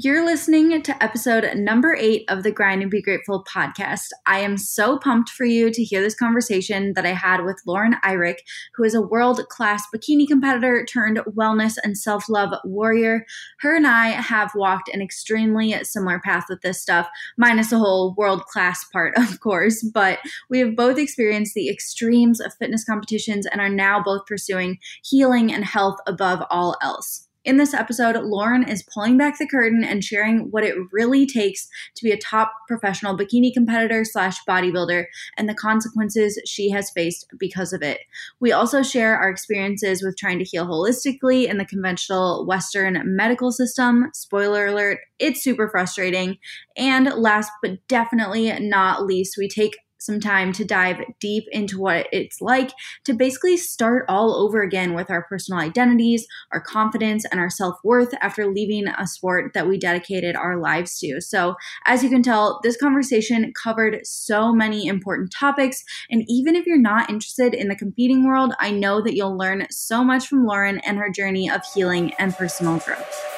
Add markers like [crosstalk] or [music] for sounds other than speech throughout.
You're listening to episode number eight of the Grind and Be Grateful podcast. I am so pumped for you to hear this conversation that I had with Lauren Irick, who is a world class bikini competitor turned wellness and self love warrior. Her and I have walked an extremely similar path with this stuff, minus the whole world class part, of course. But we have both experienced the extremes of fitness competitions and are now both pursuing healing and health above all else. In this episode, Lauren is pulling back the curtain and sharing what it really takes to be a top professional bikini competitor slash bodybuilder and the consequences she has faced because of it. We also share our experiences with trying to heal holistically in the conventional Western medical system. Spoiler alert, it's super frustrating. And last but definitely not least, we take some time to dive deep into what it's like to basically start all over again with our personal identities, our confidence, and our self worth after leaving a sport that we dedicated our lives to. So, as you can tell, this conversation covered so many important topics. And even if you're not interested in the competing world, I know that you'll learn so much from Lauren and her journey of healing and personal growth.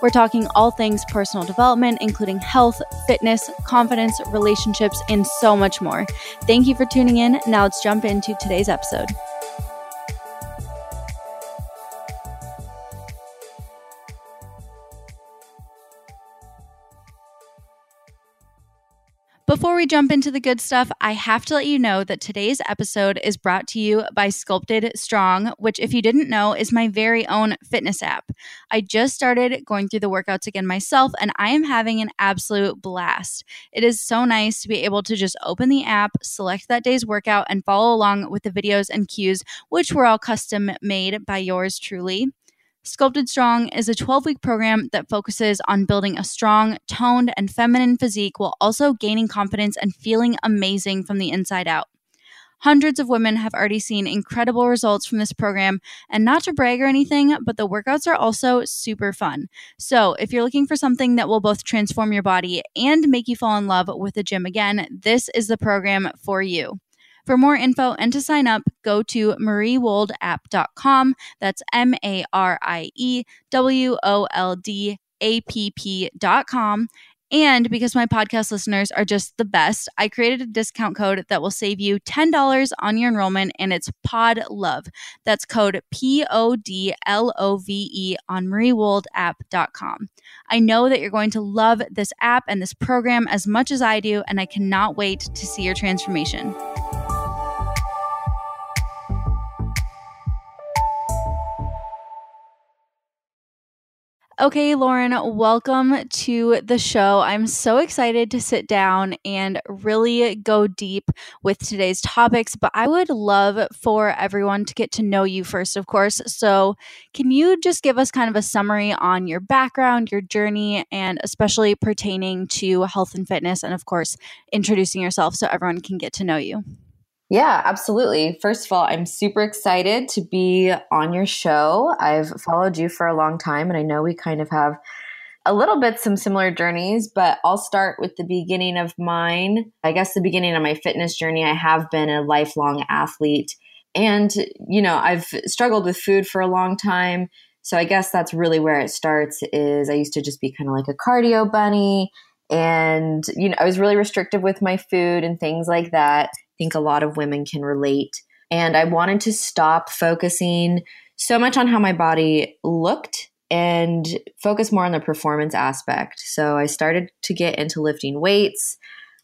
We're talking all things personal development, including health, fitness, confidence, relationships, and so much more. Thank you for tuning in. Now let's jump into today's episode. Before we jump into the good stuff, I have to let you know that today's episode is brought to you by Sculpted Strong, which, if you didn't know, is my very own fitness app. I just started going through the workouts again myself, and I am having an absolute blast. It is so nice to be able to just open the app, select that day's workout, and follow along with the videos and cues, which were all custom made by yours truly. Sculpted Strong is a 12 week program that focuses on building a strong, toned, and feminine physique while also gaining confidence and feeling amazing from the inside out. Hundreds of women have already seen incredible results from this program, and not to brag or anything, but the workouts are also super fun. So, if you're looking for something that will both transform your body and make you fall in love with the gym again, this is the program for you. For more info and to sign up, go to mariewoldapp.com. That's M A R I E W O L D A P P.com. And because my podcast listeners are just the best, I created a discount code that will save you $10 on your enrollment, and it's POD LOVE. That's code P O D L O V E on mariewoldapp.com. I know that you're going to love this app and this program as much as I do, and I cannot wait to see your transformation. Okay, Lauren, welcome to the show. I'm so excited to sit down and really go deep with today's topics, but I would love for everyone to get to know you first, of course. So, can you just give us kind of a summary on your background, your journey, and especially pertaining to health and fitness, and of course, introducing yourself so everyone can get to know you? Yeah, absolutely. First of all, I'm super excited to be on your show. I've followed you for a long time, and I know we kind of have a little bit some similar journeys, but I'll start with the beginning of mine. I guess the beginning of my fitness journey, I have been a lifelong athlete. And, you know, I've struggled with food for a long time. So I guess that's really where it starts is I used to just be kind of like a cardio bunny and you know I was really restrictive with my food and things like that think a lot of women can relate. And I wanted to stop focusing so much on how my body looked and focus more on the performance aspect. So I started to get into lifting weights.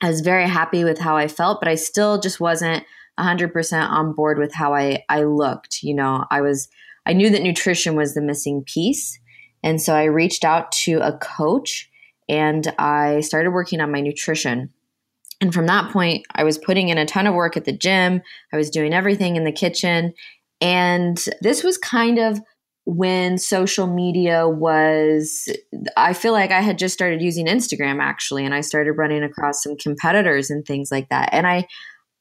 I was very happy with how I felt, but I still just wasn't 100% on board with how I, I looked. You know, I was, I knew that nutrition was the missing piece. And so I reached out to a coach and I started working on my nutrition. And from that point, I was putting in a ton of work at the gym. I was doing everything in the kitchen. And this was kind of when social media was i feel like i had just started using instagram actually and i started running across some competitors and things like that. And i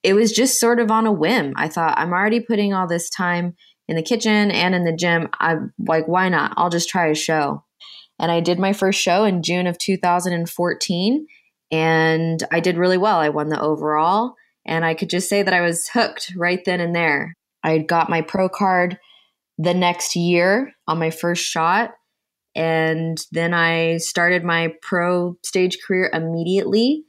it was just sort of on a whim. I thought i'm already putting all this time in the kitchen and in the gym. I'm like why not? I'll just try a show. And i did my first show in june of 2014 and i did really well i won the overall and i could just say that i was hooked right then and there i got my pro card the next year on my first shot. And then I started my pro stage career immediately.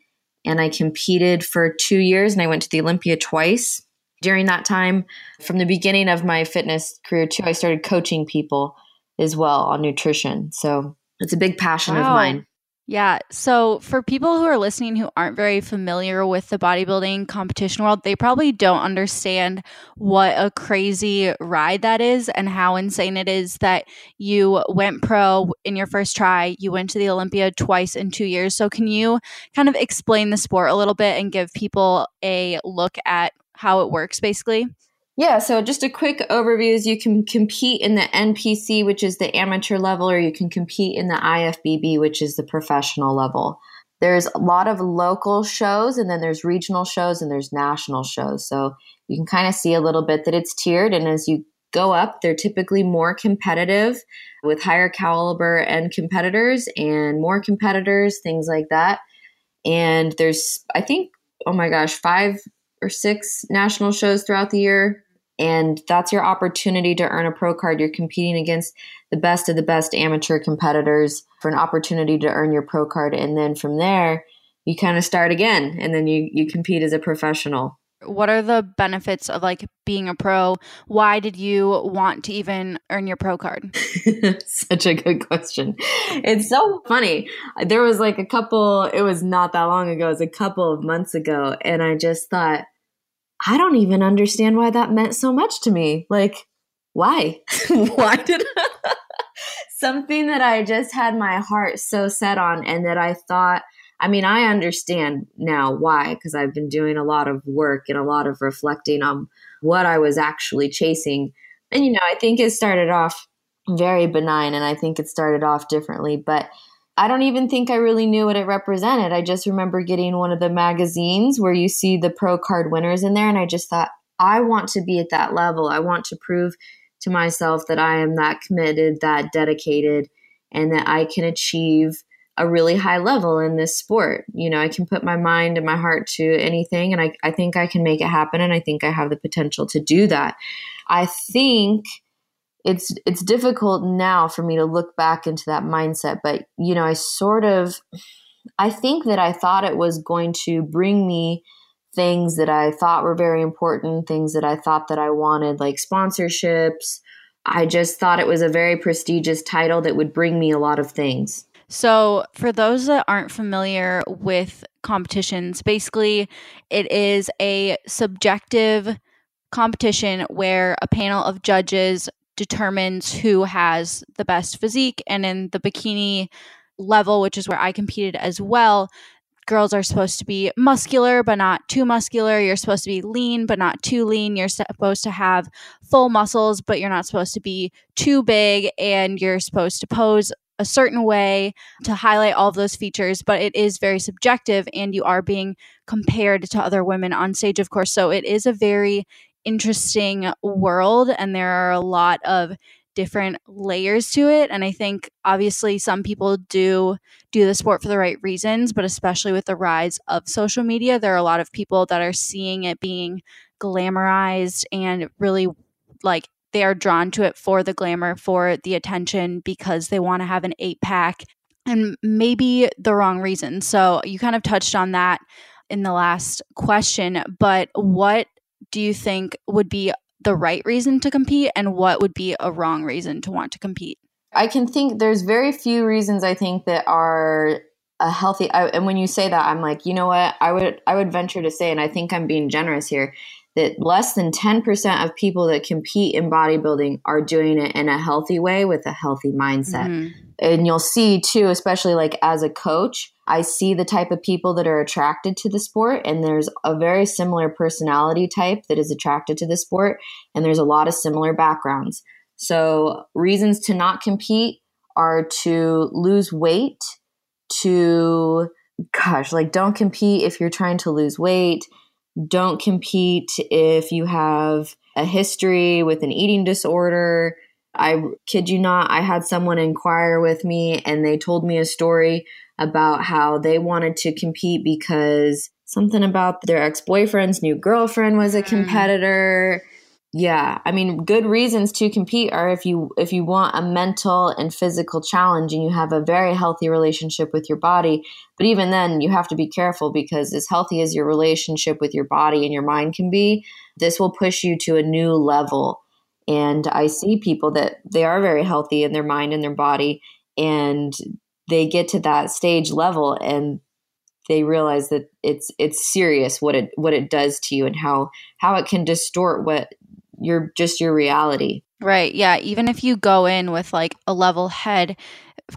And I competed for two years and I went to the Olympia twice. During that time, from the beginning of my fitness career, too, I started coaching people as well on nutrition. So it's a big passion wow. of mine. Yeah. So, for people who are listening who aren't very familiar with the bodybuilding competition world, they probably don't understand what a crazy ride that is and how insane it is that you went pro in your first try. You went to the Olympia twice in two years. So, can you kind of explain the sport a little bit and give people a look at how it works basically? Yeah, so just a quick overview is you can compete in the NPC, which is the amateur level, or you can compete in the IFBB, which is the professional level. There's a lot of local shows, and then there's regional shows, and there's national shows. So you can kind of see a little bit that it's tiered. And as you go up, they're typically more competitive with higher caliber and competitors and more competitors, things like that. And there's, I think, oh my gosh, five or six national shows throughout the year and that's your opportunity to earn a pro card. You're competing against the best of the best amateur competitors for an opportunity to earn your pro card. And then from there, you kind of start again and then you, you compete as a professional. What are the benefits of like being a pro? Why did you want to even earn your pro card? [laughs] Such a good question. It's so funny. There was like a couple, it was not that long ago, it was a couple of months ago. And I just thought, I don't even understand why that meant so much to me. Like, why? [laughs] why did [laughs] something that I just had my heart so set on and that I thought, I mean, I understand now why, because I've been doing a lot of work and a lot of reflecting on what I was actually chasing. And, you know, I think it started off very benign and I think it started off differently. But I don't even think I really knew what it represented. I just remember getting one of the magazines where you see the pro card winners in there, and I just thought, I want to be at that level. I want to prove to myself that I am that committed, that dedicated, and that I can achieve a really high level in this sport. You know, I can put my mind and my heart to anything, and I, I think I can make it happen, and I think I have the potential to do that. I think it's it's difficult now for me to look back into that mindset but you know i sort of i think that i thought it was going to bring me things that i thought were very important things that i thought that i wanted like sponsorships. I just thought it was a very prestigious title that would bring me a lot of things. So for those that aren't familiar with competitions basically it is a subjective competition where a panel of judges determines who has the best physique. And in the bikini level, which is where I competed as well, girls are supposed to be muscular but not too muscular. You're supposed to be lean but not too lean. You're supposed to have full muscles but you're not supposed to be too big and you're supposed to pose a certain way to highlight all of those features, but it is very subjective and you are being compared to other women on stage, of course. So it is a very interesting world and there are a lot of different layers to it and i think obviously some people do do the sport for the right reasons but especially with the rise of social media there are a lot of people that are seeing it being glamorized and really like they are drawn to it for the glamour for the attention because they want to have an eight pack and maybe the wrong reason. So you kind of touched on that in the last question but what do you think would be the right reason to compete and what would be a wrong reason to want to compete? I can think there's very few reasons I think that are a healthy I, and when you say that I'm like, you know what? I would I would venture to say and I think I'm being generous here that less than 10% of people that compete in bodybuilding are doing it in a healthy way with a healthy mindset. Mm-hmm. And you'll see too, especially like as a coach, I see the type of people that are attracted to the sport, and there's a very similar personality type that is attracted to the sport, and there's a lot of similar backgrounds. So, reasons to not compete are to lose weight, to, gosh, like don't compete if you're trying to lose weight. Don't compete if you have a history with an eating disorder. I kid you not, I had someone inquire with me and they told me a story about how they wanted to compete because something about their ex boyfriend's new girlfriend was a mm. competitor. Yeah i mean good reasons to compete are if you if you want a mental and physical challenge and you have a very healthy relationship with your body but even then you have to be careful because as healthy as your relationship with your body and your mind can be this will push you to a new level. And i see people that they are very healthy in their mind and their body and they get to that stage level and they realize that it's it's serious what it what it does to you and how how it can distort what your just your reality. Right. Yeah. Even if you go in with like a level head,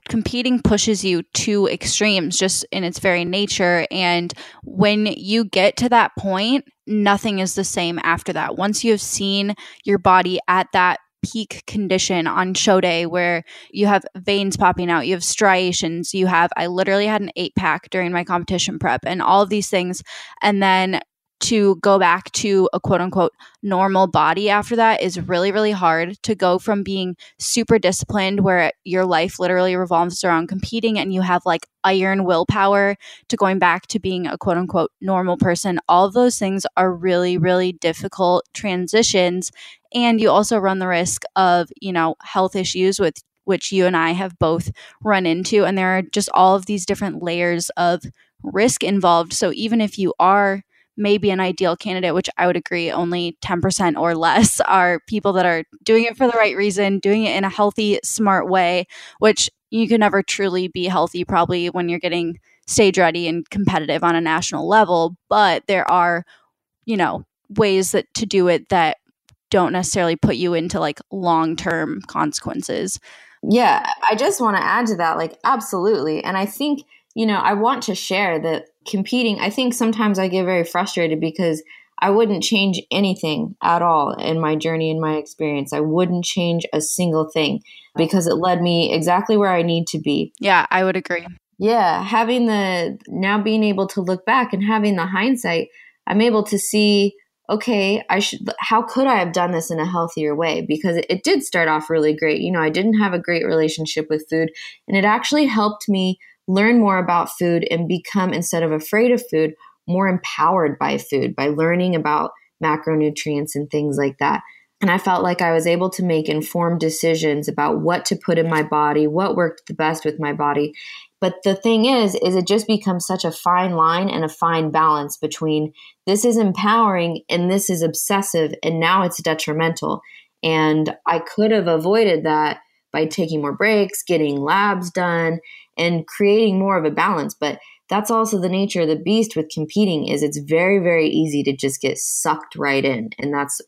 competing pushes you to extremes just in its very nature. And when you get to that point, nothing is the same after that. Once you have seen your body at that peak condition on show day where you have veins popping out, you have striations, you have, I literally had an eight pack during my competition prep and all of these things. And then to go back to a quote unquote normal body after that is really, really hard to go from being super disciplined, where your life literally revolves around competing and you have like iron willpower, to going back to being a quote unquote normal person. All those things are really, really difficult transitions. And you also run the risk of, you know, health issues with which you and I have both run into. And there are just all of these different layers of risk involved. So even if you are maybe an ideal candidate, which I would agree only 10% or less [laughs] are people that are doing it for the right reason, doing it in a healthy, smart way, which you can never truly be healthy probably when you're getting stage ready and competitive on a national level. But there are, you know, ways that to do it that don't necessarily put you into like long term consequences. Yeah, I just want to add to that, like, absolutely. And I think, you know, I want to share that competing, I think sometimes I get very frustrated because I wouldn't change anything at all in my journey in my experience. I wouldn't change a single thing because it led me exactly where I need to be. Yeah, I would agree. Yeah, having the now being able to look back and having the hindsight, I'm able to see okay, I should how could I have done this in a healthier way because it, it did start off really great. You know, I didn't have a great relationship with food and it actually helped me learn more about food and become, instead of afraid of food, more empowered by food by learning about macronutrients and things like that. And I felt like I was able to make informed decisions about what to put in my body, what worked the best with my body. But the thing is, is it just becomes such a fine line and a fine balance between this is empowering and this is obsessive and now it's detrimental. And I could have avoided that by taking more breaks, getting labs done, and creating more of a balance. But that's also the nature of the beast with competing is it's very, very easy to just get sucked right in. And that's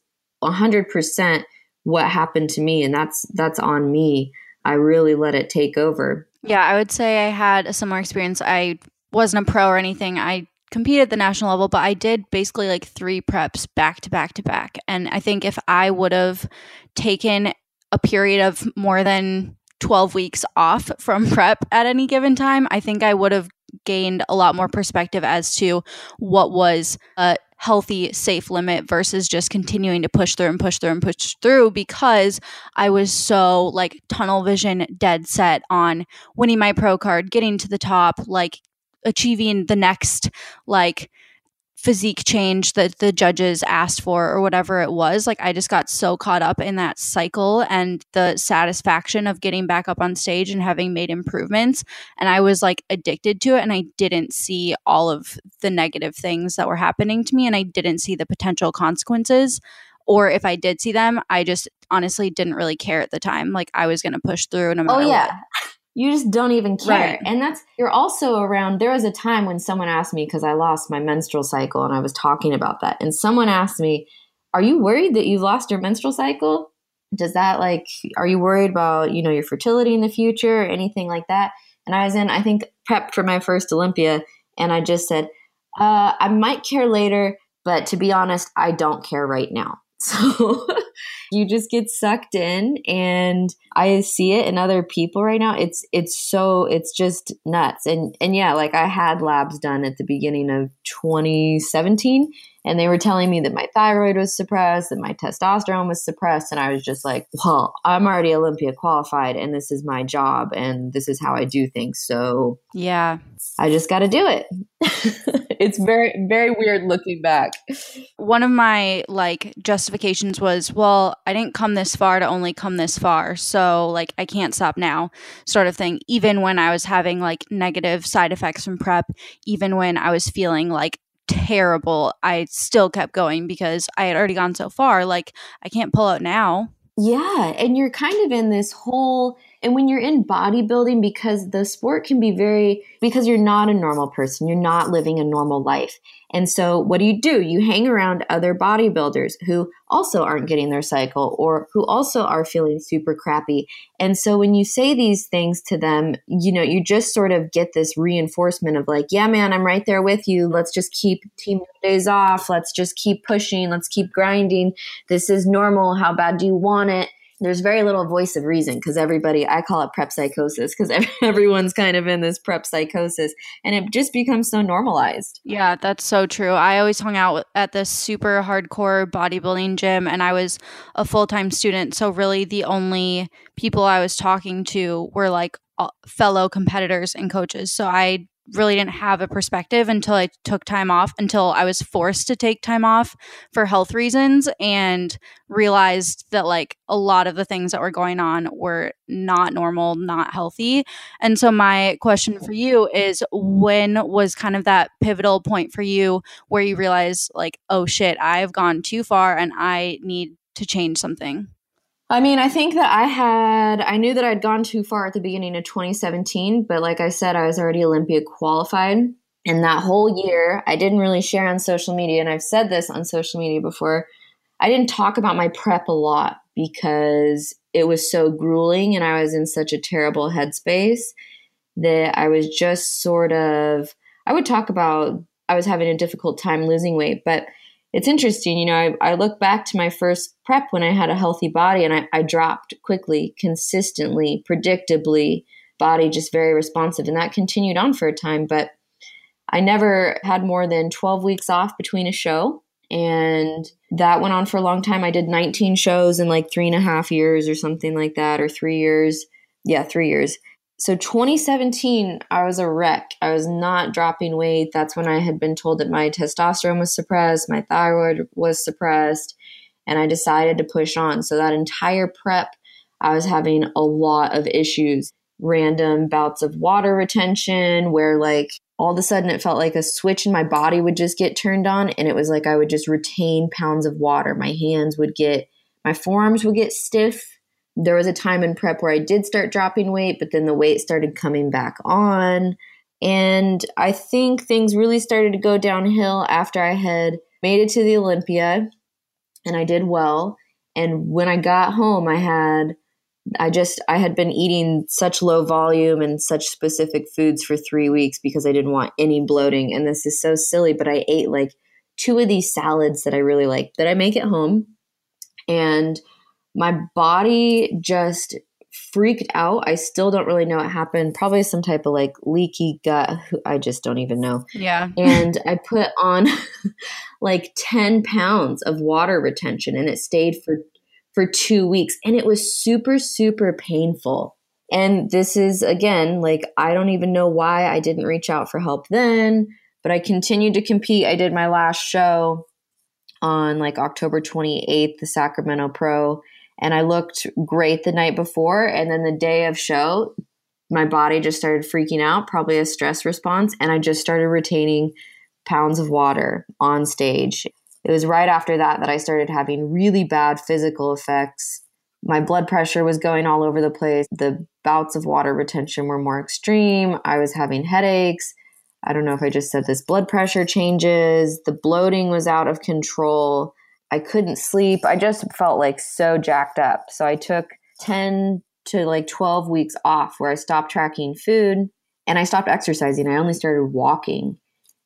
100% what happened to me. And that's, that's on me. I really let it take over. Yeah, I would say I had a similar experience. I wasn't a pro or anything. I competed at the national level, but I did basically like three preps back to back to back. And I think if I would have taken a period of more than 12 weeks off from [laughs] prep at any given time, I think I would have gained a lot more perspective as to what was a healthy, safe limit versus just continuing to push through and push through and push through because I was so like tunnel vision dead set on winning my pro card, getting to the top, like achieving the next like physique change that the judges asked for or whatever it was like i just got so caught up in that cycle and the satisfaction of getting back up on stage and having made improvements. And i was like addicted to it and i didn't see all of the negative things that were happening to me and i didn't see the potential consequences. Or if i did see them i just honestly didn't really care at the time. Like i was going to push through no oh, matter oh yeah you just don't even care. Right. And that's, you're also around. There was a time when someone asked me, because I lost my menstrual cycle and I was talking about that. And someone asked me, Are you worried that you've lost your menstrual cycle? Does that like, are you worried about, you know, your fertility in the future or anything like that? And I was in, I think, prep for my first Olympia. And I just said, uh, I might care later, but to be honest, I don't care right now. [laughs] So you just get sucked in and I see it in other people right now. It's it's so it's just nuts. And and yeah, like I had labs done at the beginning of 2017 and they were telling me that my thyroid was suppressed, that my testosterone was suppressed. And I was just like, well, I'm already Olympia qualified and this is my job and this is how I do things. So, yeah, I just got to do it. [laughs] it's very, very weird looking back. One of my like justifications was, well, I didn't come this far to only come this far. So, like, I can't stop now, sort of thing. Even when I was having like negative side effects from prep, even when I was feeling like terrible, I still kept going because I had already gone so far. Like, I can't pull out now. Yeah. And you're kind of in this whole and when you're in bodybuilding, because the sport can be very, because you're not a normal person, you're not living a normal life. And so what do you do? You hang around other bodybuilders who also aren't getting their cycle or who also are feeling super crappy. And so when you say these things to them, you know, you just sort of get this reinforcement of like, yeah, man, I'm right there with you. Let's just keep team days off. Let's just keep pushing. Let's keep grinding. This is normal. How bad do you want it? There's very little voice of reason because everybody i call it prep psychosis because [laughs] everyone's kind of in this prep psychosis and it just becomes so normalized. Yeah that's so true. I always hung out at this super hardcore bodybuilding gym and i was a full-time student so really the only people i was talking to were like fellow competitors and coaches so i really didn't have a perspective until I took time off, until I was forced to take time off for health reasons and realized that like a lot of the things that were going on were not normal, not healthy. And so, my question for you is when was kind of that pivotal point for you where you realized, like, oh shit, I've gone too far and I need to change something? I mean, I think that I had, I knew that I'd gone too far at the beginning of 2017, but like I said, I was already Olympia qualified. And that whole year, I didn't really share on social media. And I've said this on social media before. I didn't talk about my prep a lot because it was so grueling and I was in such a terrible headspace that I was just sort of, I would talk about, I was having a difficult time losing weight, but it's interesting, you know, I, I, look back to my first prep when I had a healthy body and I, I dropped quickly, consistently, predictably, body just very responsive. And that continued on for a time. But I never had more than 12 weeks off between a show. And that went on for a long time. I did 19 shows in like three and a half years or something like that, or three years. Yeah, three years so 2017 i was a wreck. I was not dropping weight. That's when i had been told that my testosterone was suppressed my thyroid was suppressed and i decided to push on. So that entire prep i was having a lot of issues. Random bouts of water retention where like all of a sudden it felt like a switch in my body would just get turned on and it was like i would just retain pounds of water. My hands would get my forearms would get stiff there was a time in prep where I did start dropping weight, but then the weight started coming back on. And I think things really started to go downhill after I had made it to the Olympia and I did well. And when I got home, I had, I just, I had been eating such low volume and such specific foods for three weeks because I didn't want any bloating. And this is so silly, but I ate like two of these salads that I really like that I make at home. And my body just freaked out. I still don't really know what happened. Probably some type of like leaky gut. I just don't even know. Yeah. and I put on [laughs] like 10 pounds of water retention and it stayed for for 2 weeks and it was super super painful. And this is again like I don't even know why I didn't reach out for help then, but I continued to compete. I did my last show on like October 28th, the Sacramento Pro and I looked great the night before. And then the day of show, my body just started freaking out, probably a stress response. And I just started retaining pounds of water on stage. It was right after that that I started having really bad physical effects. My blood pressure was going all over the place. The bouts of water retention were more extreme. I was having headaches. I don't know if I just said this blood pressure changes. The bloating was out of control. I couldn't sleep. I just felt like so jacked up. So I took 10 to like 12 weeks off where I stopped tracking food and I stopped exercising. I only started walking.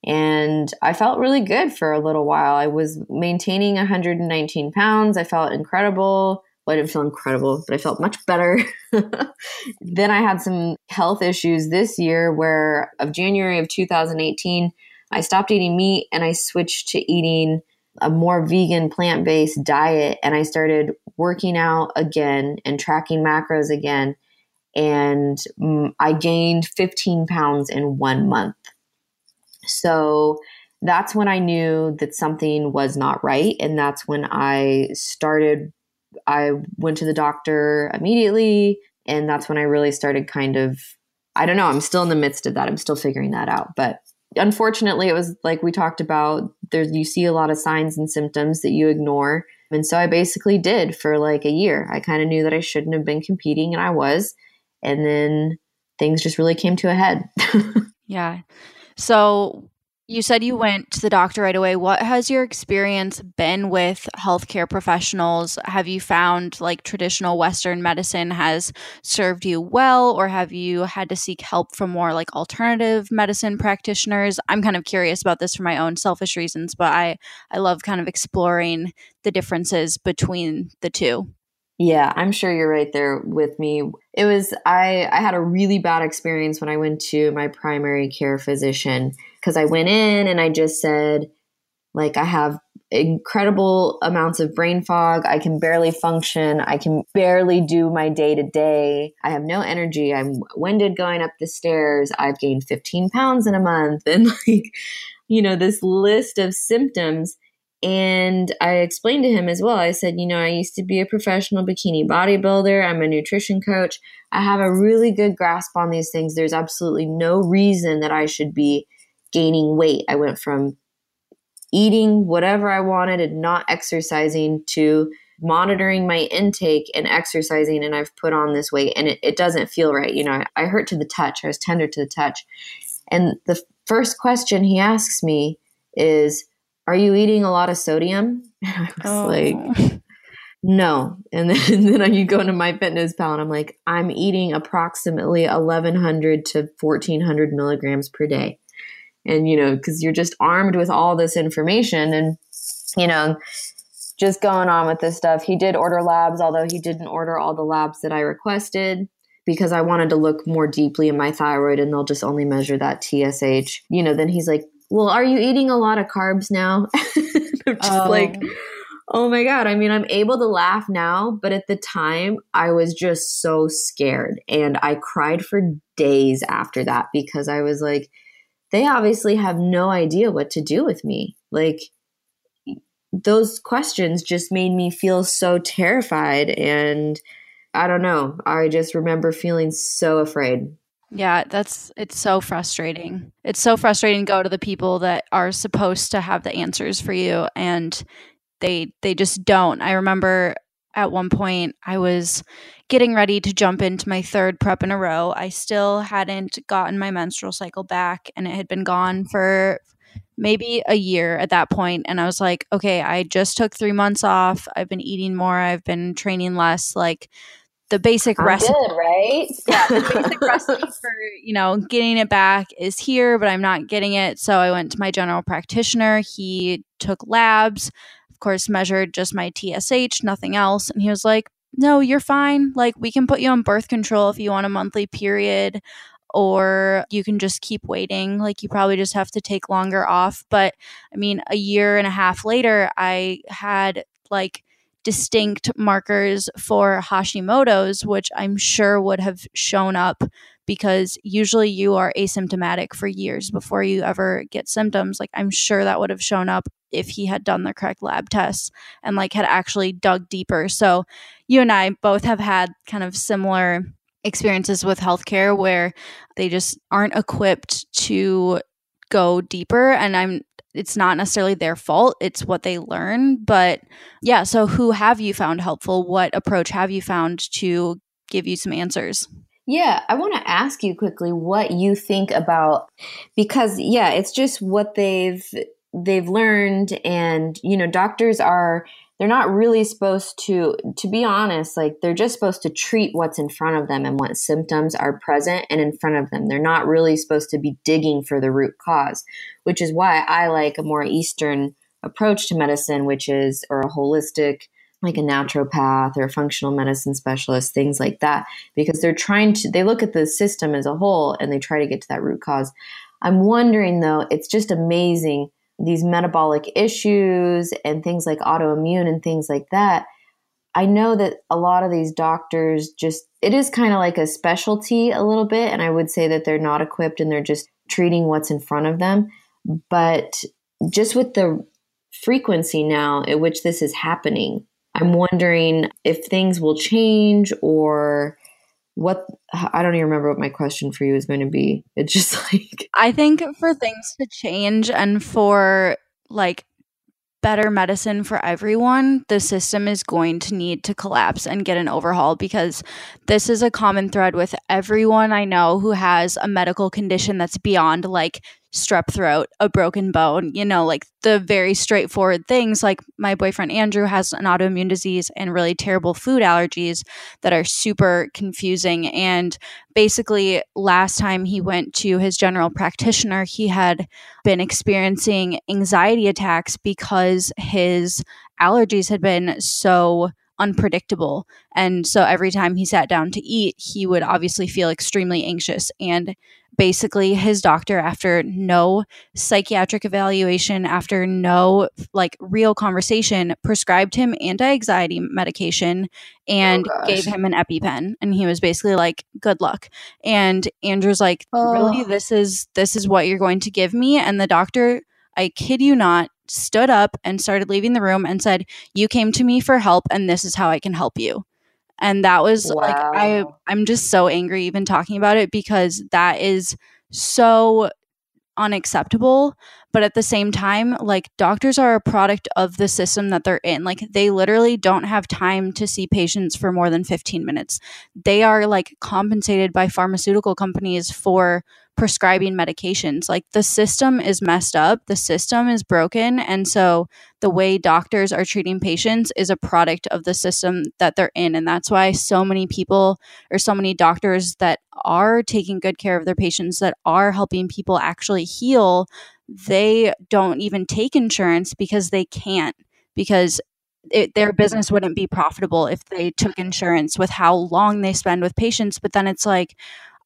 And I felt really good for a little while. I was maintaining 119 pounds. I felt incredible. Well, I didn't feel incredible, but I felt much better. [laughs] then I had some health issues this year where, of January of 2018, I stopped eating meat and I switched to eating a more vegan, plant based diet. And I started working out again and tracking macros again. And mm, I gained 15 pounds in one month. So that's when I knew that something was not right. And that's when I started, I went to the doctor immediately. And that's when I really started kind of, I don't know, I'm still in the midst of that. I'm still figuring that out. But unfortunately, it was like we talked about, there you see a lot of signs and symptoms that you ignore. And so I basically did for like a year. I kind of knew that I shouldn't have been competing, and I was. And then things just really came to a head. [laughs] yeah. So you said you mm-hmm. went to the doctor right away. What has your experience been with healthcare professionals? Have you found like traditional Western medicine has served you well, or have you had to seek help from more like alternative medicine practitioners? I'm kind of curious about this for my own selfish reasons, but I, I love kind of exploring the differences between the two. Yeah, I'm sure you're right there with me. It was I I had a really bad experience when I went to my primary care physician because I went in and I just said like I have incredible amounts of brain fog. I can barely function. I can barely do my day to day. I have no energy. I'm winded going up the stairs. I've gained 15 pounds in a month [laughs] and like you know this list of symptoms and I explained to him as well. I said, you know, I used to be a professional bikini bodybuilder. I'm a nutrition coach. I have a really good grasp on these things. There's absolutely no reason that I should be gaining weight. I went from eating whatever I wanted and not exercising to monitoring my intake and exercising. And I've put on this weight and it, it doesn't feel right. You know, I, I hurt to the touch. I was tender to the touch. And the first question he asks me is, are you eating a lot of sodium? [laughs] I was oh. like, no. And then, [laughs] and then you go into my fitness pal and I'm like, I'm eating approximately 1100 to 1400 milligrams per day. And, you know, because you're just armed with all this information and, you know, just going on with this stuff. He did order labs, although he didn't order all the labs that I requested because I wanted to look more deeply in my thyroid and they'll just only measure that TSH. You know, then he's like, well, are you eating a lot of carbs now? [laughs] I'm just oh. like, oh my God. I mean, I'm able to laugh now, but at the time, I was just so scared. And I cried for days after that because I was like, they obviously have no idea what to do with me. Like, those questions just made me feel so terrified. And I don't know. I just remember feeling so afraid. Yeah, that's it's so frustrating. It's so frustrating to go to the people that are supposed to have the answers for you and they they just don't. I remember at one point I was getting ready to jump into my third prep in a row. I still hadn't gotten my menstrual cycle back and it had been gone for maybe a year at that point and I was like, okay, I just took 3 months off. I've been eating more, I've been training less like the basic I'm recipe, good, right? [laughs] Yeah, the basic [laughs] recipe for you know getting it back is here, but I'm not getting it. So I went to my general practitioner. He took labs, course, measured just my TSH, nothing else, and he was like, "No, you're fine. Like we can put you on birth control if you want a monthly period." Or you can just keep waiting. Like, you probably just have to take longer off. But I mean, a year and a half later, I had like distinct markers for Hashimoto's, which I'm sure would have shown up because usually you are asymptomatic for years before you ever get symptoms. Like, I'm sure that would have shown up if he had done the correct lab tests and like had actually dug deeper. So, you and I both have had kind of similar experiences with healthcare where they just aren't equipped to go deeper and I'm it's not necessarily their fault it's what they learn but yeah so who have you found helpful what approach have you found to give you some answers yeah i want to ask you quickly what you think about because yeah it's just what they've they've learned and you know doctors are they're not really supposed to to be honest like they're just supposed to treat what's in front of them and what symptoms are present and in front of them. They're not really supposed to be digging for the root cause which is why i like a more eastern approach to medicine which is or a holistic like a naturopath or a functional medicine specialist things like that because they're trying to they look at the system as a whole and they try to get to that root cause i'm wondering though it's just amazing these metabolic issues and things like autoimmune and things like that, I know that a lot of these doctors just, it is kind of like a specialty a little bit. And I would say that they're not equipped and they're just treating what's in front of them. But just with the frequency now at which this is happening, I'm wondering if things will change or what I don't even remember what my question for you is going to be. It's just [laughs] like I think for things to change and for like better medicine for everyone, the system is going to need to collapse and get an overhaul because this is a common thread with everyone I know who has a medical condition that's beyond like strep throat, a broken bone, you know, like the very straightforward things. Like my boyfriend Andrew has an autoimmune disease and really terrible food allergies that are super confusing. And basically, last time he went to his general practitioner, he had been experiencing anxiety attacks because his allergies had been so unpredictable. And so every time he sat down to eat, he would obviously feel extremely anxious. And basically his doctor after no psychiatric evaluation after no like real conversation prescribed him anti-anxiety medication and oh gave him an epipen. And he was basically like good luck. And andrew's like oh. really this is this is what you're going to give me? And the doctor i kid you not stood up and started leaving the room and said you came to me for help and this is how i can help you and that was wow. like i i'm just so angry even talking about it because that is so unacceptable but at the same time like doctors are a product of the system that they're in like they literally don't have time to see patients for more than 15 minutes they are like compensated by pharmaceutical companies for prescribing medications. Like the system is messed up, the system is broken. And so the way doctors are treating patients is a product of the system that they're in. And that's why so many people or so many doctors that are taking good care of their patients, that are helping people actually heal, they don't even take insurance because they can't. Because it, their business wouldn't be profitable if they took insurance with how long they spend with patients. But then it's like,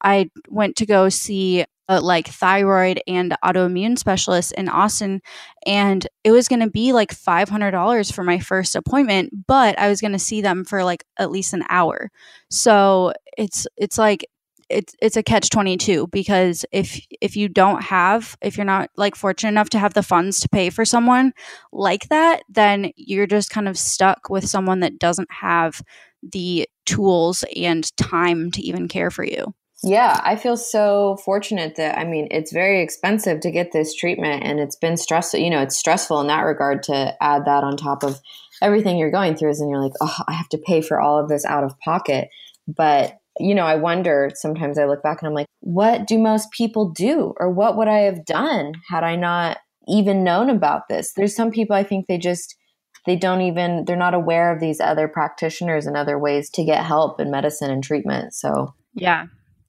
I went to go see a like thyroid and autoimmune specialist in Austin and it was going to be like $500 for my first appointment but I was going to see them for like at least an hour. So it's it's like it's it's a catch 22 because if if you don't have if you're not like fortunate enough to have the funds to pay for someone like that then you're just kind of stuck with someone that doesn't have the tools and time to even care for you. Yeah, I feel so fortunate that I mean, it's very expensive to get this treatment and it's been stressful, you know, it's stressful in that regard to add that on top of everything you're going through is and you're like, "Oh, I have to pay for all of this out of pocket." But, you know, I wonder sometimes I look back and I'm like, "What do most people do or what would I have done had I not even known about this?" There's some people I think they just they don't even they're not aware of these other practitioners and other ways to get help in medicine and treatment. So, yeah,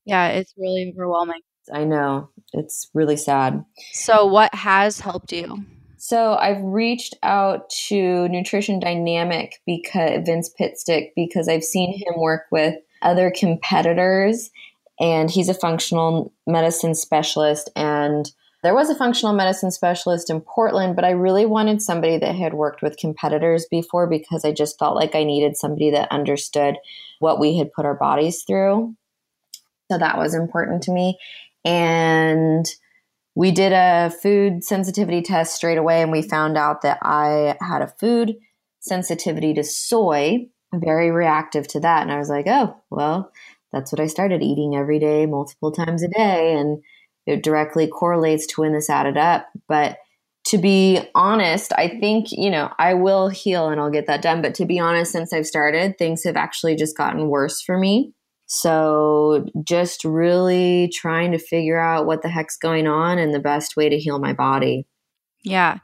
yeah, it's really overwhelming. I know. It's really sad. So, what has helped you? So, I've reached out to Nutrition Dynamic because Vince Pitstick because I've seen him work with other competitors and he's a functional medicine specialist and there was a functional medicine specialist in Portland, but I really wanted somebody that had worked with competitors before because I just felt like I needed somebody that understood what we had put our bodies through. So that was important to me. And we did a food sensitivity test straight away, and we found out that I had a food sensitivity to soy, very reactive to that. And I was like, oh, well, that's what I started eating every day, multiple times a day. And it directly correlates to when this added up. But to be honest, I think, you know, I will heal and I'll get that done. But to be honest, since I've started, things have actually just gotten worse for me. So just really trying to figure out what the heck's going on and the best way to heal my body. Yeah.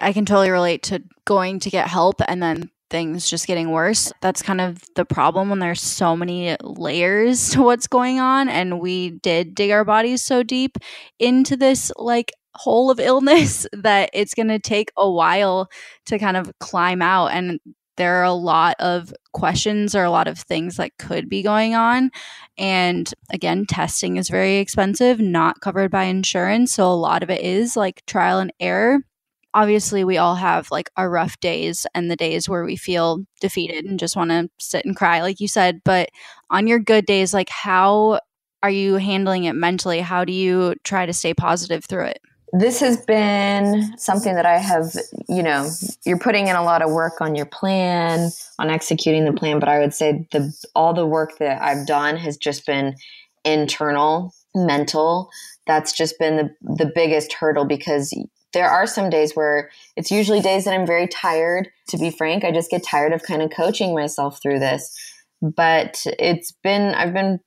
I can totally relate to going to get help and then things just getting worse. That's kind of the problem when there's so many layers [laughs] to what's going on. And we did dig our bodies so deep into this like hole of illness [laughs] that it's going to take a while to kind of climb out. And there are a lot of questions or a lot of things that could be going on. And again, testing is very expensive, not covered by insurance. So a lot of it is like trial and error obviously we all have like our rough days and the days where we feel defeated and just want to sit and cry like you said but on your good days like how are you handling it mentally how do you try to stay positive through it this has been something that I have, you know, you're putting in a lot of work on your plan, on executing the plan, but I would say the all the work that I've done has just been internal, mental. That's just been the the biggest hurdle because there are some days where it's usually days that I'm very tired. To be frank, I just get tired of kind of coaching myself through this. But it's been, I've been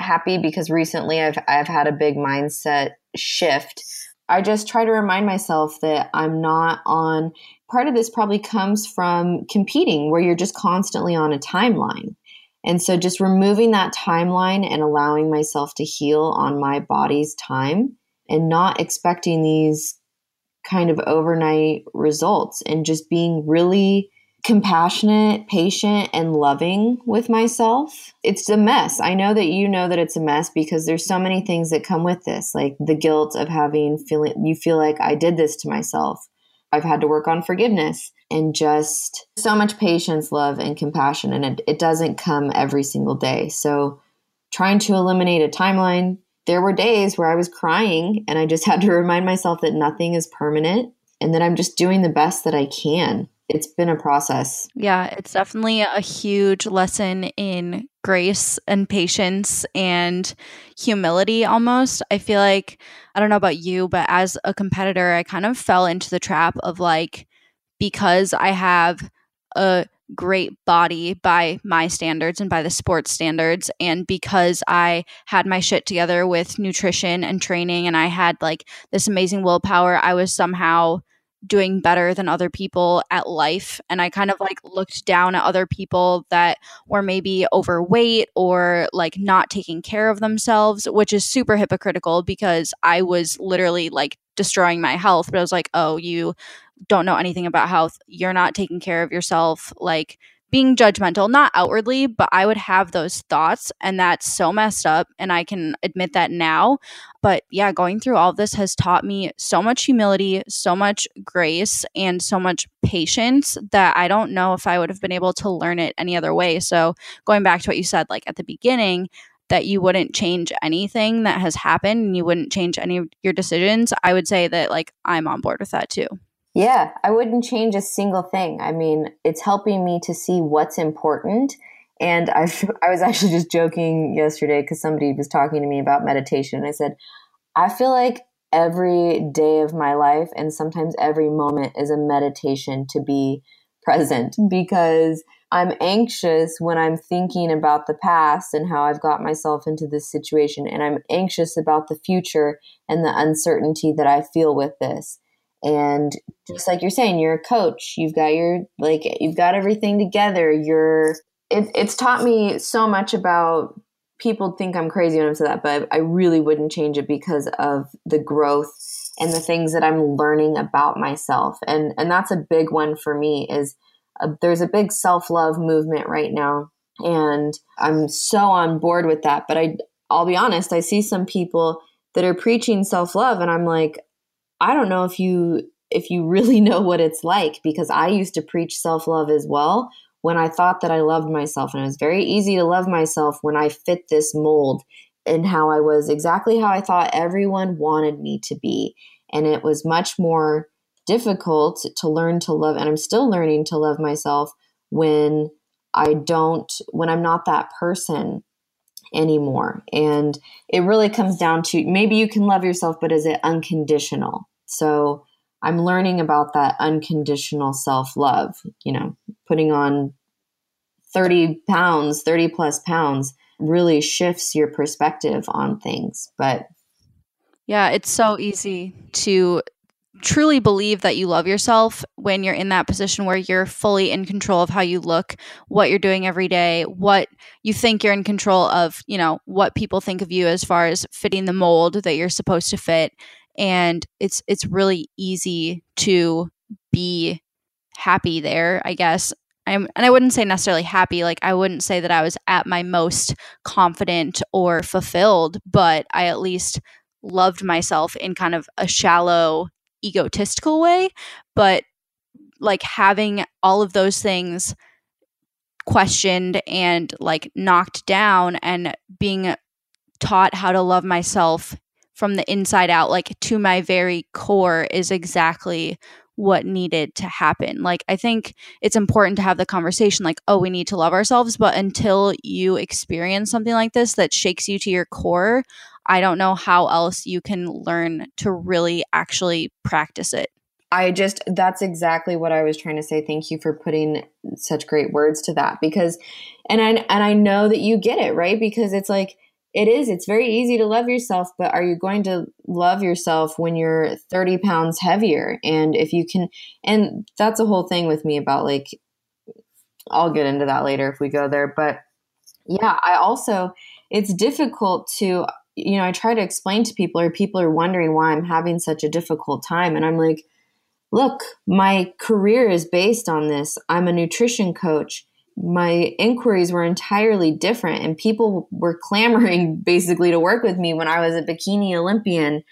happy because recently I've, I've had a big mindset shift. I just try to remind myself that I'm not on, part of this probably comes from competing where you're just constantly on a timeline. And so just removing that timeline and allowing myself to heal on my body's time and not expecting these kind of overnight results and just being really compassionate, patient, and loving with myself. It's a mess. I know that you know that it's a mess because there's so many things that come with this, like the guilt of having feeling you feel like I did this to myself. I've had to work on forgiveness and just so much patience, love, and compassion. And it, it doesn't come every single day. So trying to eliminate a timeline, there were days where I was crying and I just [laughs] had to remind myself that nothing is permanent and that I'm just doing the best that I can. It's been a process. Yeah, it's definitely a huge lesson in grace and patience and humility almost. I feel like, I don't know about you, but as a competitor, I kind of fell into the trap of like, because I have a great body by my standards and by the sports standards. And because I had my shit together with nutrition and training and I had like this amazing willpower, I was somehow doing better than other people at life. And I kind of like looked down at other people that were maybe overweight or like not taking care of themselves, which is super hypocritical because I was literally like destroying my health. But I was like, oh, you don't know anything about health, you're not taking care of yourself, like being judgmental, not outwardly, but I would have those thoughts. And that's so messed up. And I can admit that now. But yeah, going through all this has taught me so much humility, so much grace, and so much patience that I don't know if I would have been able to learn it any other way. So, going back to what you said, like at the beginning, that you wouldn't change anything that has happened and you wouldn't change any of your decisions, I would say that like I'm on board with that too. Yeah, I wouldn't change a single thing. I mean, it's helping me to see what's important. And I, [laughs] I was actually just joking yesterday because somebody was talking to me about meditation. I said, I feel like every day of my life and sometimes every moment is a meditation to be [laughs] present because I'm anxious when I'm thinking about the past and how I've got myself into this situation. And I'm anxious about the future and the uncertainty that I feel with this. And just like you're saying, you're a coach. You've got your like you've got everything together. You're it, it's taught me so much about people think I'm crazy when I say that, but I really wouldn't change it because of the growth and the things that I'm learning about myself. And and that's a big one for me is a, there's a big self-love movement right now and I'm so on board with that, but I I'll be honest, I see some people that are preaching self-love and I'm like I don't know if you if you really [laughs] know what it's like because I used to preach self-love as well when I thought that I loved myself and it was very easy to love myself when I fit this mold and how I was exactly how I thought everyone wanted me to be and it was much more difficult to learn to love and I'm still learning to love myself when I don't when I'm not that person anymore. And it really comes down to maybe you can love yourself, but is it unconditional? So I'm learning about that unconditional self love, you know, putting on 30 pounds, 30 plus pounds really shifts your perspective on things. But yeah, it's so easy to truly believe that you love yourself when you're in that position where you're fully in control of how you look, what you're doing every day, what you think you're in control of, you know, what people think of you as far as fitting the mold that you're supposed to fit. And it's it's really easy to be happy there, I guess. I'm, and I wouldn't say necessarily happy. Like, I wouldn't say that I was at my most confident or fulfilled, but I at least loved myself in kind of a shallow, egotistical way. But like having all of those things questioned and like knocked down and being taught how to love myself from the inside out, like to my very core, is exactly what needed to happen. Like, I think it's important to have the conversation, like, oh, we need to love ourselves. But until you experience something like this that shakes you to your core, I don't know how else you can learn to really actually practice it. I just, that's exactly what I was trying to say. Thank you for putting such great words to that because, and I, and I know that you get it, right? Because it's like, it is it's very easy to love yourself but are you going to love yourself when you're 30 pounds heavier? And if you can and that's a whole thing with me about like i'll get into that later if we go there but yeah i also it's difficult to you know i try to explain to people or people are wondering why i'm having such a difficult time and i'm like look my career is based on this. I'm a nutrition coach my inquiries were entirely different and people were clamoring [laughs] basically to work with me when I was a bikini Olympian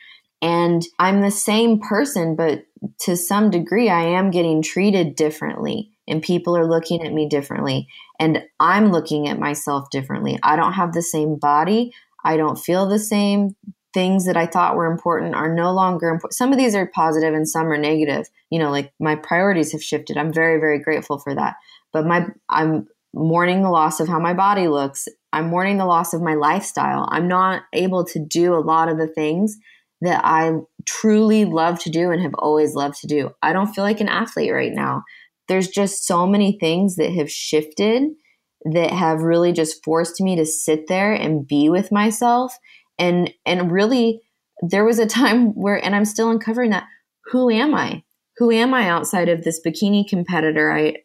and I'm the same person but to some degree I am getting treated differently and people are looking at me differently and I'm looking at myself differently. I don't have the same body. I don't feel the same. Things that I thought were important are no longer important. Some of these are positive and some are negative. You know, like my priorities have shifted. I'm very, very grateful for that but my I'm mourning the loss of how my body looks. I'm mourning the loss of my lifestyle. I'm not able to do a lot of the things that I truly love to do and have always loved to do. I don't feel like an athlete right now. There's just so many things that have shifted that have really just forced me to sit there and be with myself and and really there was a time where and I'm still uncovering that who am I? Who am I outside of this bikini competitor I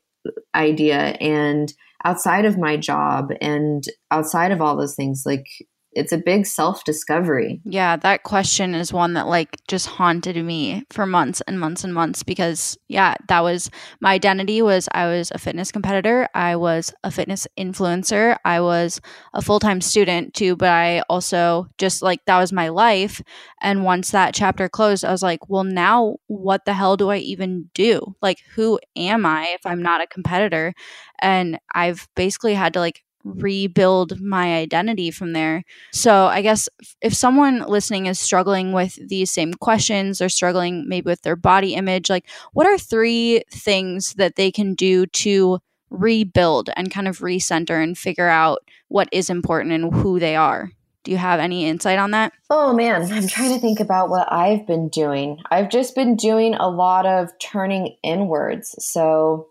idea. And outside of my job and outside of all those things like it's a big self discovery. Yeah, that question is one that like just haunted me for months and months and months because yeah, that was my identity was I was a fitness competitor, I was a fitness influencer, I was a full-time student too, but I also just like that was my life and once that chapter closed, I was like, well now what the hell do I even do? Like who am I if I'm not a competitor? And I've basically had to like rebuild my identity from there. So, I guess if someone listening is struggling with these same questions or struggling maybe with their body image, like what are three things that they can do to rebuild and kind of recenter and figure out what is important and who they are? Do you have any insight on that? Oh man, I'm trying to think about what I've been doing. I've just been doing a lot of turning inwards. So,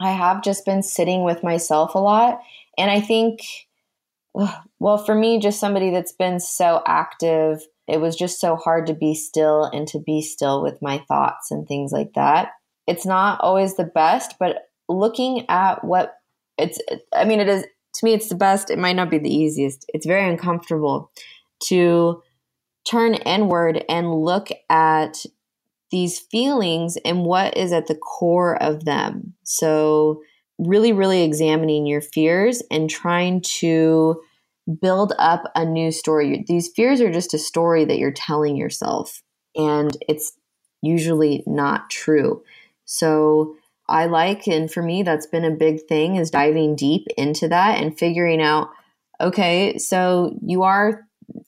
I have just been sitting with myself a lot and I think, well, for me, just somebody that's been so active, it was just so hard to be still and to be still with my thoughts and things like that. It's not always the best, but looking at what it's, I mean, it is, to me, it's the best. It might not be the easiest. It's very uncomfortable to turn inward and look at these feelings and what is at the core of them. So, really, really examining your fears and trying to build up a new story. These fears are just a story that you're telling yourself, and it's usually not true. So, I like, and for me, that's been a big thing is diving deep into that and figuring out okay, so you are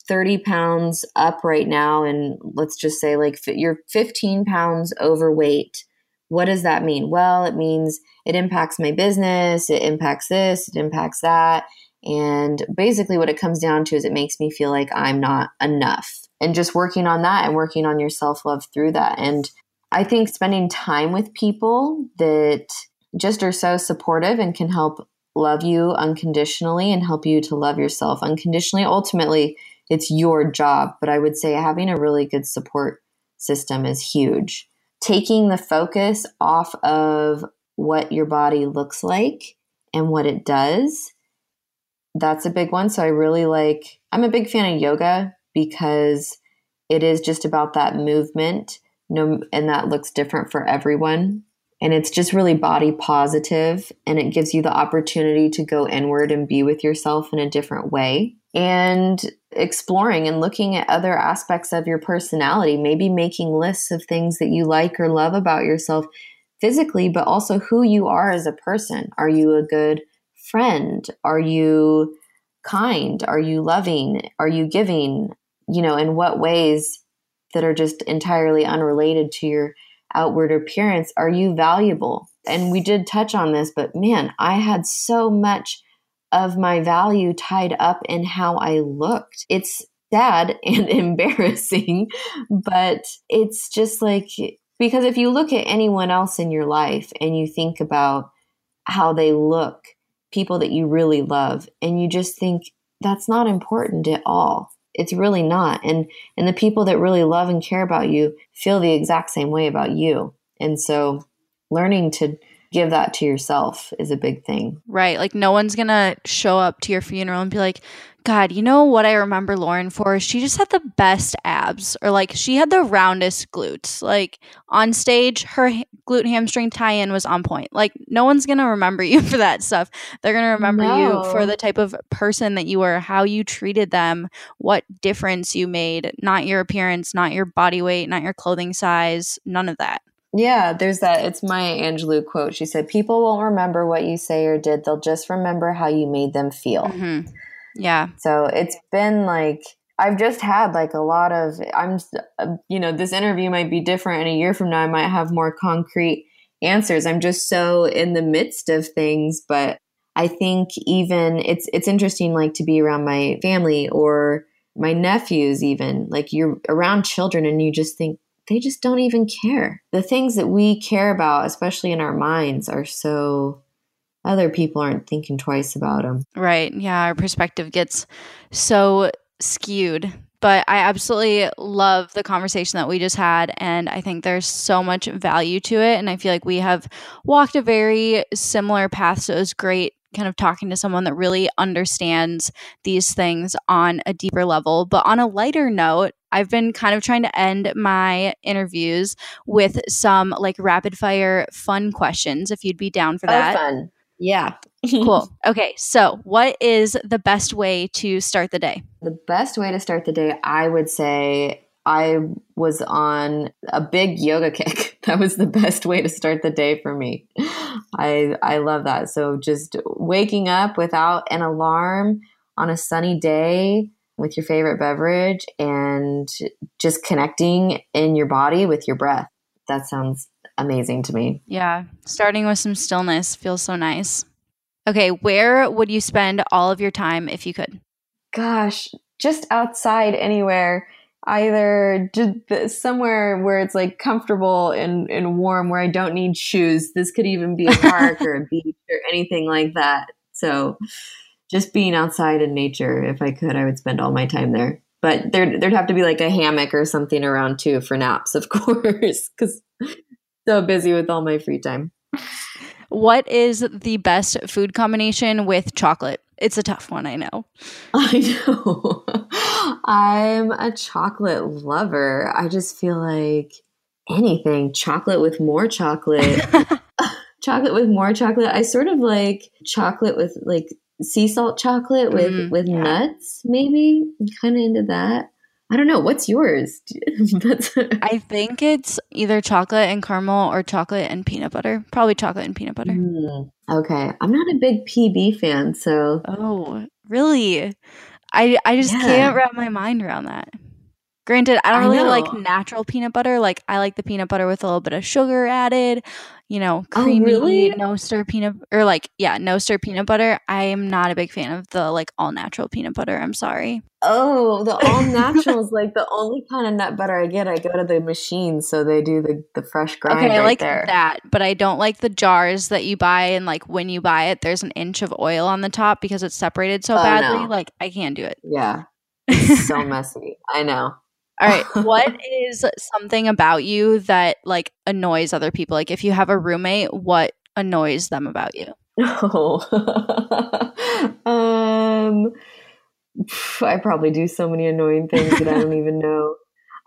30 pounds up right now, and let's just say like you're 15 pounds overweight. What does that mean? Well, it means it impacts my business, it impacts this, it impacts that. And basically, what it comes down to is it makes me feel like I'm not enough. And just working on that and working on your self love through that. And I think spending time with people that just are so supportive and can help love you unconditionally and help you to love yourself unconditionally. Ultimately, it's your job. But I would say having a really good support system is huge. Taking the focus off of what your body looks like and what it does, that's a big one. So I really like, I'm a big fan of yoga because it is just about that movement and that looks different for everyone. And it's just really body positive and it gives you the opportunity to go inward and be with yourself in a different way and exploring and looking at other aspects of your personality, maybe making lists of things that you like or love about yourself physically, but also who you are as a person. Are you a good friend? Are you kind? Are you loving? Are you giving? You know, in what ways that are just entirely unrelated to your outward appearance are you valuable? And we did touch on this, but man, I had so much of my value tied up in how I looked. It's sad [laughs] and embarrassing, but it's just like because if you look at anyone else in your life and you think about how they look, people that you really love, and you just think that's not important at all. It's really not. And and the people that really love and care about you feel the exact same way about you. And so learning to give that to yourself is a big thing. Right. Like no one's going to show up to your funeral and be like, God, you know what I remember Lauren for? She just had the best abs, or like she had the roundest glutes. Like on stage, her glute hamstring tie in was on point. Like no one's gonna remember [laughs] you for that stuff. They're gonna remember no. you for the type of person that you were, how you treated them, what difference you made, not your appearance, not your body weight, not your clothing size, none of that. Yeah, there's that. It's Maya Angelou quote. She said, People won't remember what you say or did, they'll just remember how you made them feel. Mm-hmm. Yeah. So it's been like, I've just had like a lot of, I'm, you know, this interview might be different, and a year from now, I might have more concrete answers. I'm just so in the midst of things, but I think even it's it's interesting like to be around my family or my nephews even like you're around children and you just think they just don't even care. The things that we care about, especially in our minds, are so other people aren't thinking twice about them. Right. Yeah. Our perspective gets so skewed. But I absolutely love the conversation that we just had. And I think there's so much value to it. And I feel like we have walked a very similar path. So it was great kind of talking to someone that really understands these things on a deeper level. But on a lighter note, I've been kind of trying to end my interviews with some like rapid fire fun questions if you'd be down for oh, that. Oh, fun. Yeah. [laughs] cool. Okay. So, what is the best way to start the day? The best way to start the day, I would say, I was on a big yoga kick. [laughs] That was the best way to start the day for me. I I love that. So just waking up without an alarm on a sunny day with your favorite beverage and just connecting in your body with your breath. That sounds amazing to me. Yeah. Starting with some stillness feels so nice. Okay. Where would you spend all of your time if you could? Gosh, just outside anywhere. Either just somewhere where it's like comfortable and, and warm, where I don't need shoes. This could even be a [laughs] park or a beach or anything like that. So, just being outside in nature. If I could, I would spend all my time there. But there, there'd have to be like a hammock or something around too for naps, of [laughs] course, because so busy with all my free time. What is the best food combination with chocolate? It's a tough one, I know. [laughs] I know. I'm a chocolate lover. I just feel like anything chocolate with more chocolate. [laughs] chocolate with more chocolate. I sort of like chocolate with like sea salt chocolate with mm, with yeah. nuts maybe kind of into that i don't know. What's yours? [laughs] [laughs] [laughs] I think it's either chocolate and caramel or chocolate and peanut butter. Probably chocolate and peanut butter. Mm, okay. I'm not a big pb fan so oh really? I i just yeah. can't wrap my mind around that Granted, I don't really like natural peanut butter. Like I like the peanut butter with a little bit of sugar added, you know, oh, creamy, oh, really? no stir peanut or like yeah, no stir peanut butter. I am not a big fan of the like all natural peanut butter. I'm sorry. Oh, the [laughs] all natural is like the only kind of nut butter I get. I go to the machine, so they do the the fresh grind. Okay, I like there. that, but I don't like the jars that you buy and like when you buy it, there's an inch of oil on the top because it's separated so oh, badly. No. Like I can't do it. Yeah, [laughs] it's so messy. I know. All right. [laughs] what is something about you that like annoys other people? Like if you have a roommate, what annoys them about you? Oh. [laughs] um I probably do so many annoying things that I don't even [laughs] know.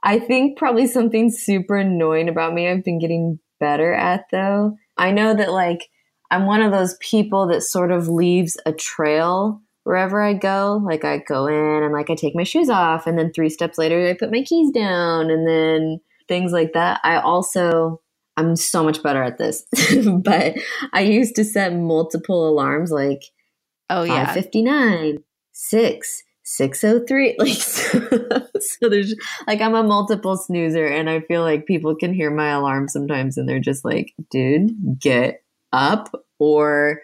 I think probably something super annoying about me I've been getting better at though. I know that like I'm one of those people that sort of leaves a trail wherever I go. Like I go in and like I take my shoes off and then 3 steps later I put my keys down and then things like that. I also I'm so much better at this. [laughs] but I used to set multiple alarms like oh yeah 559 6 603 [laughs] like so, so there's like i'm a multiple snoozer and i feel like people can hear my alarm sometimes and they're just like dude get up or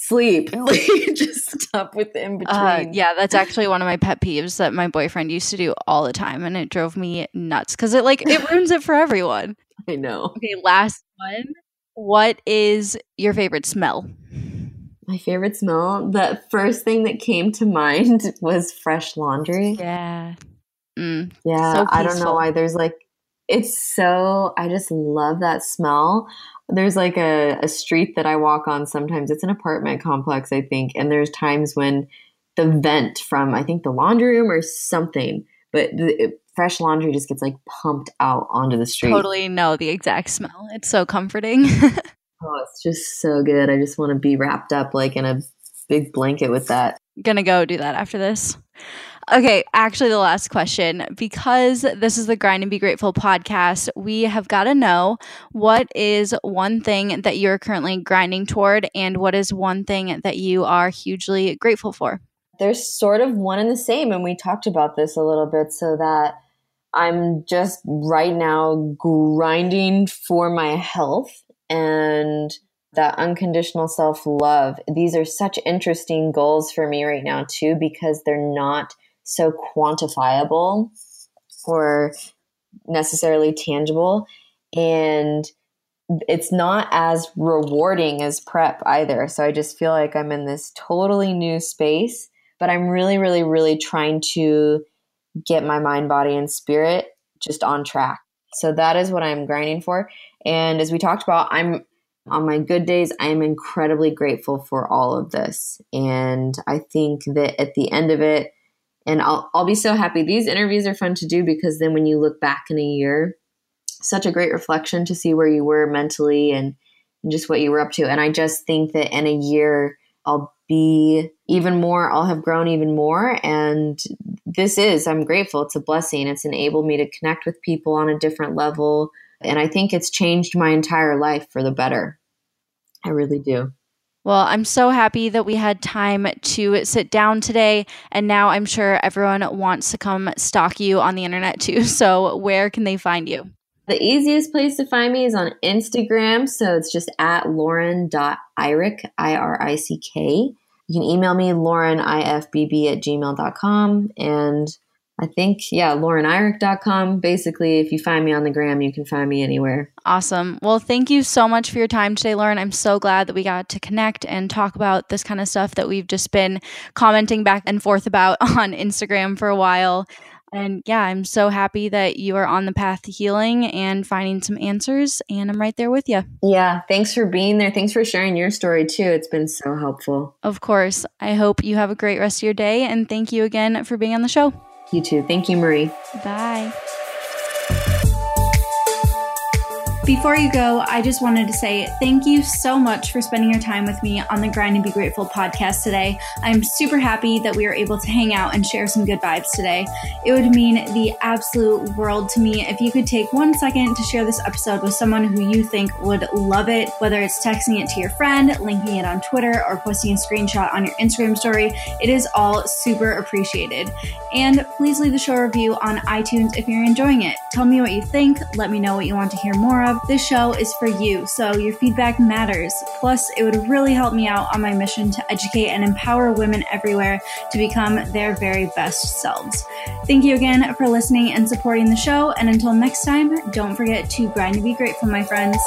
sleep like [laughs] just stop with the in between uh, yeah that's actually one of my pet peeves that my boyfriend used to do all the time and it drove me nuts because it like it ruins it for everyone [laughs] i know okay last one what is your favorite smell my favorite smell, the first thing that came to mind [laughs] was fresh laundry. Yeah. Mm, yeah. So I don't know why. There's like, it's so, I just love that smell. There's like a, a street that I walk on sometimes. It's an apartment complex, I think. And there's times when the vent from, I think, the laundry room or something, but the, it, fresh laundry just gets like pumped out onto the street. Totally know the exact smell. It's so comforting. [laughs] Oh, it's just so good. I just want to be wrapped up like in a big blanket with that. Gonna go do that after this. Okay, actually, the last question because this is the Grind and Be Grateful podcast, we have got to know what is one thing that you're currently grinding toward, and what is one thing that you are hugely grateful for? There's sort of one and the same, and we talked about this a little bit so that I'm just right now grinding for my health and that unconditional self love. These are such interesting goals for me right now, too, because they're not so quantifiable or necessarily tangible. And it's not as rewarding as prep either. So I just feel like I'm in this totally new space, but I'm really, really, really trying to get my mind, body, and spirit just on track. So that is what I'm grinding for. And as we talked about, I'm on my good days, I am incredibly grateful for all of this. And I think that at the end of it, and I'll, I'll be so happy. These interviews are fun to do because then when you look back in a year, such a great reflection to see where you were mentally and, and just what you were up to. And I just think that in a year, I'll be even more, I'll have grown even more. And this is, I'm grateful. It's a blessing. It's enabled me to connect with people on a different level and I think it's changed my entire life for the better. I really do. Well, I'm so happy that we had time to sit down today. And now I'm sure everyone wants to come stalk you on the internet too. [laughs] So, where can they find you? The easiest place to find me is on Instagram. So, it's just at lauren.irick, I R I C K. You can email me, laurenifbb at gmail.com. And I think, yeah, laurenirick.com. Basically, if you find me on the gram, you can find me anywhere. Awesome. Well, thank you so much for your time today, Lauren. I'm so glad that we got to connect and talk about this kind of stuff that we've just been commenting back and forth about [laughs] on Instagram for a while. And yeah, I'm so happy that you are on the path to healing and finding some answers. And I'm right there with you. Yeah. Thanks for being there. Thanks for sharing your story too. It's been so helpful. Of course. I hope you have a great rest of your day. And thank you again for being on the show. You too. Thank you, Marie. Bye. Before you go, I just wanted to say thank you so much for spending your time with me on the Grind and Be Grateful podcast today. I'm super happy that we were able to hang out and share some good vibes today. It would mean the absolute world to me if you could take one second to share this episode with someone who you think would love it, whether it's texting it to your friend, linking it on Twitter, or posting a screenshot on your Instagram story. It is all super appreciated. And please leave the show review on iTunes if you're enjoying it. Tell me what you think, let me know what you want to hear more of this show is for you, so your feedback matters. Plus, it would really help me out on my mission to educate and empower women everywhere to become their very best selves. Thank you again for listening and supporting the show, and until next time, don't forget to grind to be grateful, my friends.